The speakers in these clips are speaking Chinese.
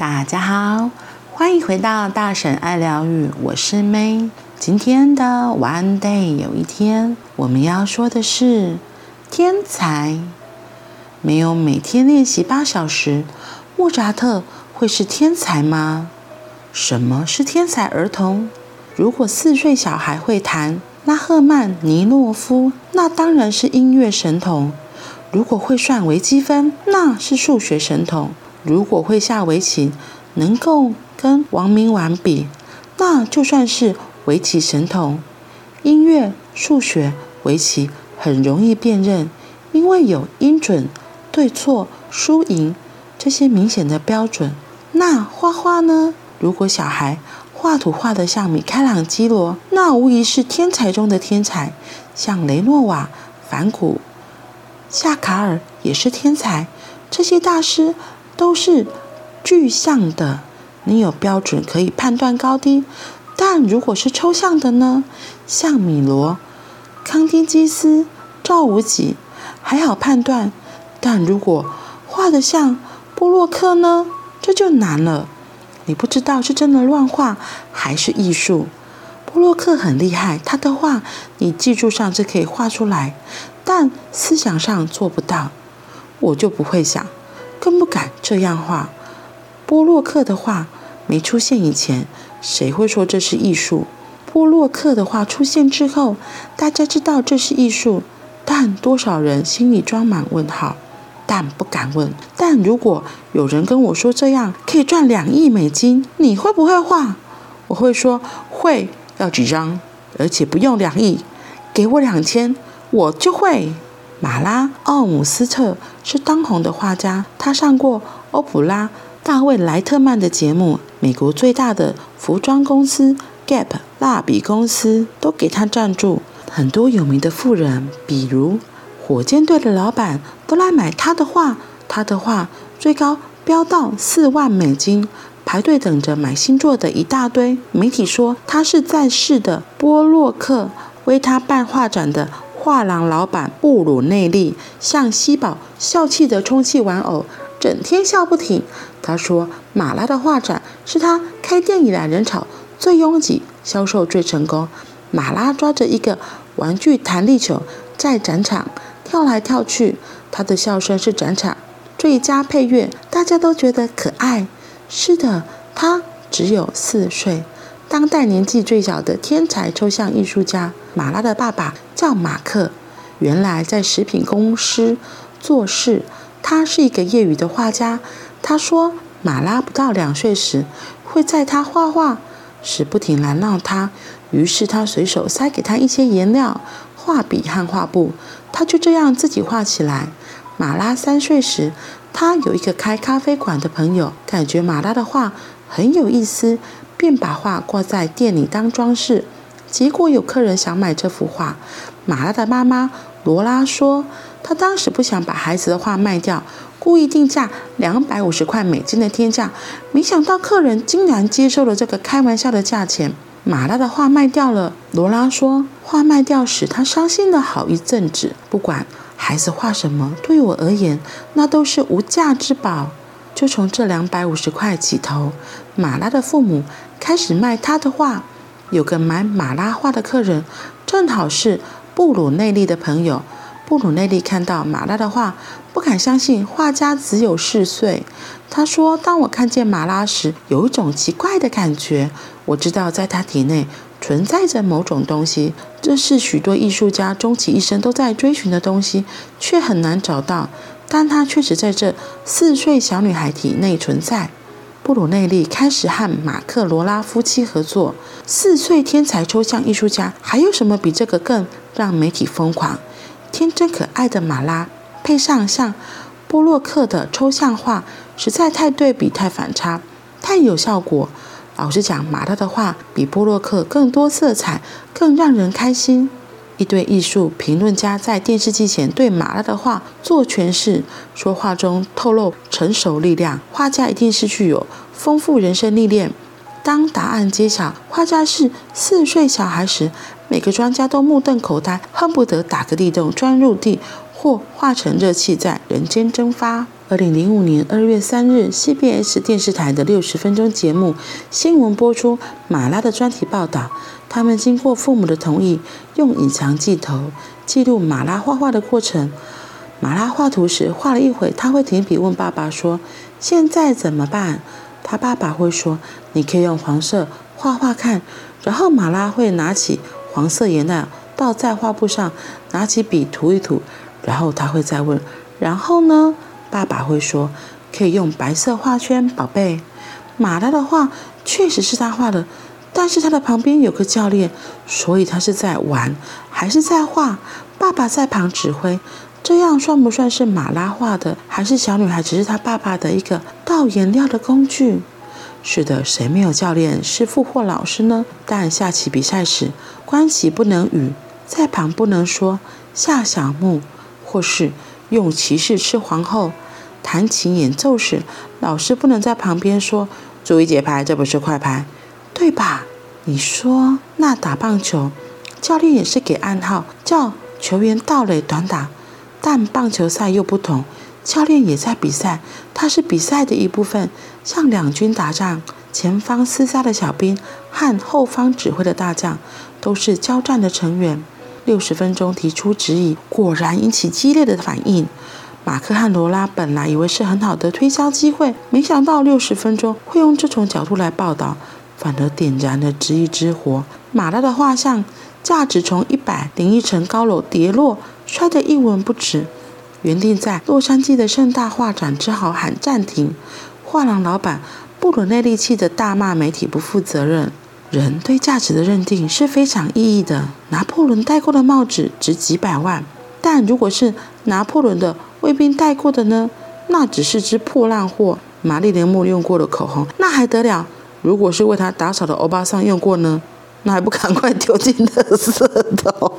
大家好，欢迎回到大婶爱疗愈，我是 May。今天的 One Day 有一天，我们要说的是天才。没有每天练习八小时，莫扎特会是天才吗？什么是天才儿童？如果四岁小孩会弹拉赫曼尼诺夫，那当然是音乐神童；如果会算微积分，那是数学神童。如果会下围棋，能够跟王明婉比，那就算是围棋神童。音乐、数学、围棋很容易辨认，因为有音准、对错、输赢这些明显的标准。那画画呢？如果小孩画图画得像米开朗基罗，那无疑是天才中的天才。像雷诺瓦、梵谷、夏卡尔也是天才。这些大师。都是具象的，你有标准可以判断高低。但如果是抽象的呢？像米罗、康丁基斯、赵无极，还好判断。但如果画得像波洛克呢？这就难了。你不知道是真的乱画还是艺术。波洛克很厉害，他的画你技术上是可以画出来，但思想上做不到。我就不会想。更不敢这样画。波洛克的画没出现以前，谁会说这是艺术？波洛克的画出现之后，大家知道这是艺术，但多少人心里装满问号，但不敢问。但如果有人跟我说这样可以赚两亿美金，你会不会画？我会说会，要几张？而且不用两亿，给我两千，我就会。马拉·奥姆斯特是当红的画家，他上过欧普拉、大卫·莱特曼的节目。美国最大的服装公司 Gap、蜡笔公司都给他赞助。很多有名的富人，比如火箭队的老板，都来买他的画。他的画最高飙到四万美金，排队等着买新作的一大堆。媒体说他是在世的波洛克为他办画展的。画廊老板布鲁内利像西宝笑气的充气玩偶，整天笑不停。他说：“马拉的画展是他开店以来人潮最拥挤、销售最成功。马拉抓着一个玩具弹力球在展场跳来跳去，他的笑声是展场最佳配乐，大家都觉得可爱。是的，他只有四岁。”当代年纪最小的天才抽象艺术家，马拉的爸爸叫马克，原来在食品公司做事。他是一个业余的画家。他说，马拉不到两岁时，会在他画画时不停拦闹他，于是他随手塞给他一些颜料、画笔和画布，他就这样自己画起来。马拉三岁时，他有一个开咖啡馆的朋友，感觉马拉的画很有意思。便把画挂在店里当装饰，结果有客人想买这幅画。马拉的妈妈罗拉说，她当时不想把孩子的画卖掉，故意定价两百五十块美金的天价，没想到客人竟然接受了这个开玩笑的价钱。马拉的画卖掉了，罗拉说，画卖掉时她伤心了好一阵子。不管孩子画什么，对我而言，那都是无价之宝。就从这两百五十块起头，马拉的父母开始卖他的画。有个买马拉画的客人，正好是布鲁内利的朋友。布鲁内利看到马拉的画，不敢相信画家只有四岁。他说：“当我看见马拉时，有一种奇怪的感觉。我知道在他体内存在着某种东西，这是许多艺术家终其一生都在追寻的东西，却很难找到。”但他确实在这四岁小女孩体内存在。布鲁内利开始和马克罗拉夫妻合作。四岁天才抽象艺术家，还有什么比这个更让媒体疯狂？天真可爱的马拉，配上像波洛克的抽象画，实在太对比、太反差、太有效果。老实讲，马拉的画比波洛克更多色彩，更让人开心。一堆艺术评论家在电视机前对马拉的画做诠释，说画中透露成熟力量，画家一定是具有丰富人生历练。当答案揭晓，画家是四岁小孩时，每个专家都目瞪口呆，恨不得打个地洞钻入地，或化成热气在人间蒸发。二零零五年二月三日，CBS 电视台的六十分钟节目新闻播出马拉的专题报道。他们经过父母的同意，用隐藏镜头记录马拉画画的过程。马拉画图时，画了一会，他会停笔问爸爸说：“现在怎么办？”他爸爸会说：“你可以用黄色画画看。”然后马拉会拿起黄色颜料倒在画布上，拿起笔涂一涂。然后他会再问：“然后呢？”爸爸会说：“可以用白色画圈，宝贝。”马拉的画确实是他画的。但是他的旁边有个教练，所以他是在玩还是在画？爸爸在旁指挥，这样算不算是马拉画的？还是小女孩只是他爸爸的一个倒颜料的工具？是的，谁没有教练、师傅或老师呢？但下棋比赛时，关棋不能语，在旁不能说下小目，或是用骑士吃皇后。弹琴演奏时，老师不能在旁边说注意节拍，这不是快拍。对吧？你说那打棒球，教练也是给暗号，叫球员盗垒短打。但棒球赛又不同，教练也在比赛，他是比赛的一部分。像两军打仗，前方厮杀的小兵和后方指挥的大将，都是交战的成员。六十分钟提出质疑，果然引起激烈的反应。马克和罗拉本来以为是很好的推销机会，没想到六十分钟会用这种角度来报道。反而点燃了质疑之火。马拉的画像价值从一百零一层高楼跌落，摔得一文不值。原定在洛杉矶的盛大画展只好喊暂停。画廊老板布鲁内利气得大骂媒体不负责任。人对价值的认定是非常意义的。拿破仑戴过的帽子值几百万，但如果是拿破仑的卫兵戴过的呢？那只是只破烂货。玛丽莲梦用过的口红，那还得了？如果是为他打扫的欧巴桑用过呢，那还不赶快丢进垃圾桶？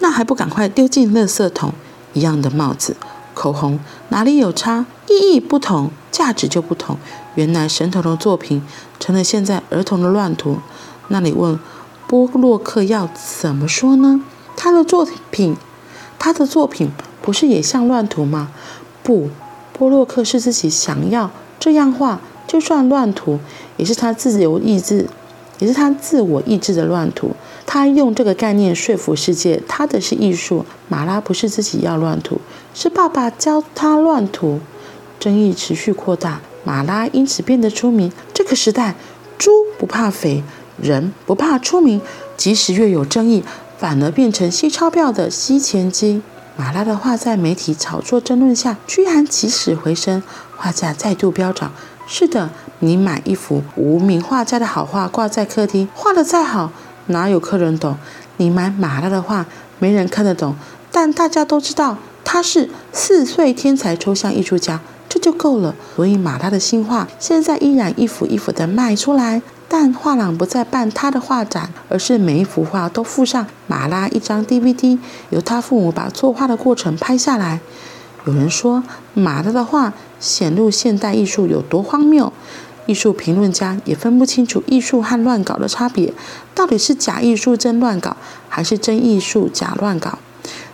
那还不赶快丢进垃圾桶？一样的帽子、口红，哪里有差？意义不同，价值就不同。原来神童的作品成了现在儿童的乱涂。那你问波洛克要怎么说呢？他的作品，他的作品不是也像乱涂吗？不。波洛克是自己想要这样画，就算乱涂，也是他自由意志，也是他自我意志的乱涂。他用这个概念说服世界，他的是艺术。马拉不是自己要乱涂，是爸爸教他乱涂。争议持续扩大，马拉因此变得出名。这个时代，猪不怕肥，人不怕出名。即使越有争议，反而变成吸钞票的吸钱机。马拉的画在媒体炒作争论下，居然起死回生，画价再度飙涨。是的，你买一幅无名画家的好画挂在客厅，画得再好，哪有客人懂？你买马拉的画，没人看得懂，但大家都知道他是四岁天才抽象艺术家，这就够了。所以马拉的新画现在依然一幅一幅的卖出来。但画廊不再办他的画展，而是每一幅画都附上马拉一张 DVD，由他父母把作画的过程拍下来。有人说马拉的画显露现代艺术有多荒谬，艺术评论家也分不清楚艺术和乱搞的差别，到底是假艺术真乱搞，还是真艺术假乱搞？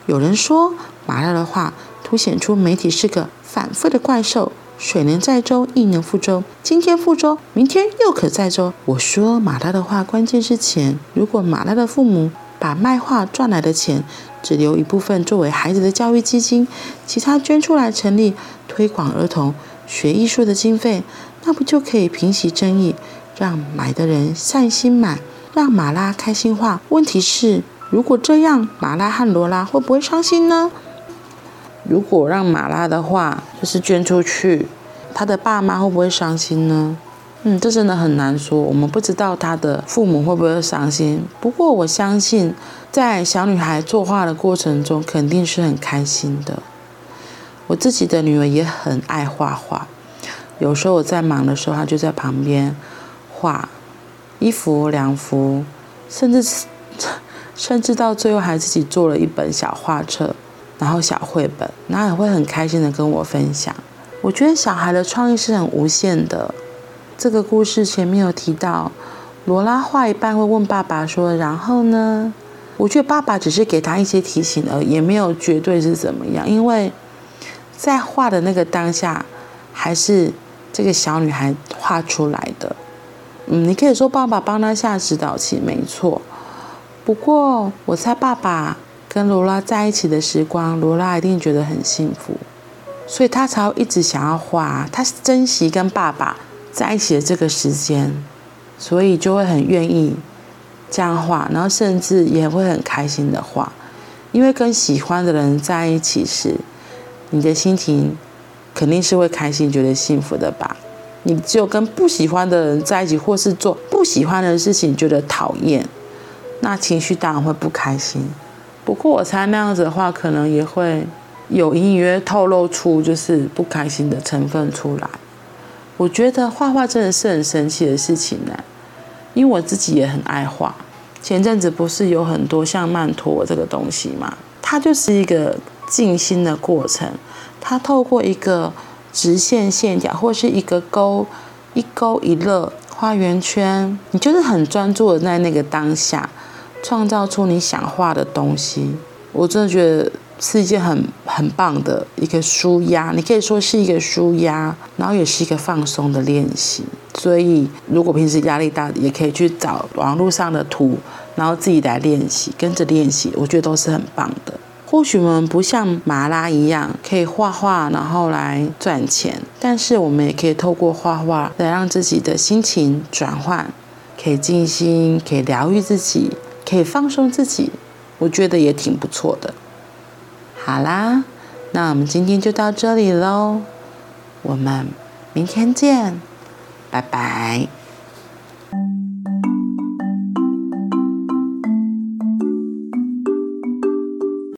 有人说马拉的画凸显出媒体是个反复的怪兽。水能载舟，亦能覆舟。今天覆舟，明天又可载舟。我说马拉的画，关键是钱。如果马拉的父母把卖画赚来的钱，只留一部分作为孩子的教育基金，其他捐出来成立推广儿童学艺术的经费，那不就可以平息争议，让买的人善心满，让马拉开心画？问题是，如果这样，马拉和罗拉会不会伤心呢？如果让马拉的话就是捐出去，他的爸妈会不会伤心呢？嗯，这真的很难说。我们不知道他的父母会不会伤心。不过我相信，在小女孩作画的过程中，肯定是很开心的。我自己的女儿也很爱画画，有时候我在忙的时候，他就在旁边画一幅、两幅，甚至 甚至到最后还自己做了一本小画册。然后小绘本，然后也会很开心的跟我分享。我觉得小孩的创意是很无限的。这个故事前面有提到，罗拉画一半会问爸爸说：“然后呢？”我觉得爸爸只是给他一些提醒而已，也没有绝对是怎么样，因为在画的那个当下，还是这个小女孩画出来的。嗯，你可以说爸爸帮她下指导棋，没错。不过我猜爸爸跟罗拉在一起的时光，罗拉一定觉得很幸福，所以她才会一直想要画。她珍惜跟爸爸在一起的这个时间，所以就会很愿意。这样画，然后甚至也会很开心的画，因为跟喜欢的人在一起时，你的心情肯定是会开心、觉得幸福的吧？你只有跟不喜欢的人在一起，或是做不喜欢的事情，觉得讨厌，那情绪当然会不开心。不过我猜那样子的话，可能也会有隐约透露出就是不开心的成分出来。我觉得画画真的是很神奇的事情呢。因为我自己也很爱画，前阵子不是有很多像曼陀这个东西嘛，它就是一个静心的过程。它透过一个直线线条，或是一个勾一勾一勒画圆圈，你就是很专注的在那个当下，创造出你想画的东西。我真的觉得。是一件很很棒的一个舒压，你可以说是一个舒压，然后也是一个放松的练习。所以，如果平时压力大，也可以去找网络上的图，然后自己来练习，跟着练习，我觉得都是很棒的。或许我们不像马拉一样可以画画，然后来赚钱，但是我们也可以透过画画来让自己的心情转换，可以静心，可以疗愈自己，可以放松自己，我觉得也挺不错的。好啦，那我们今天就到这里喽，我们明天见，拜拜。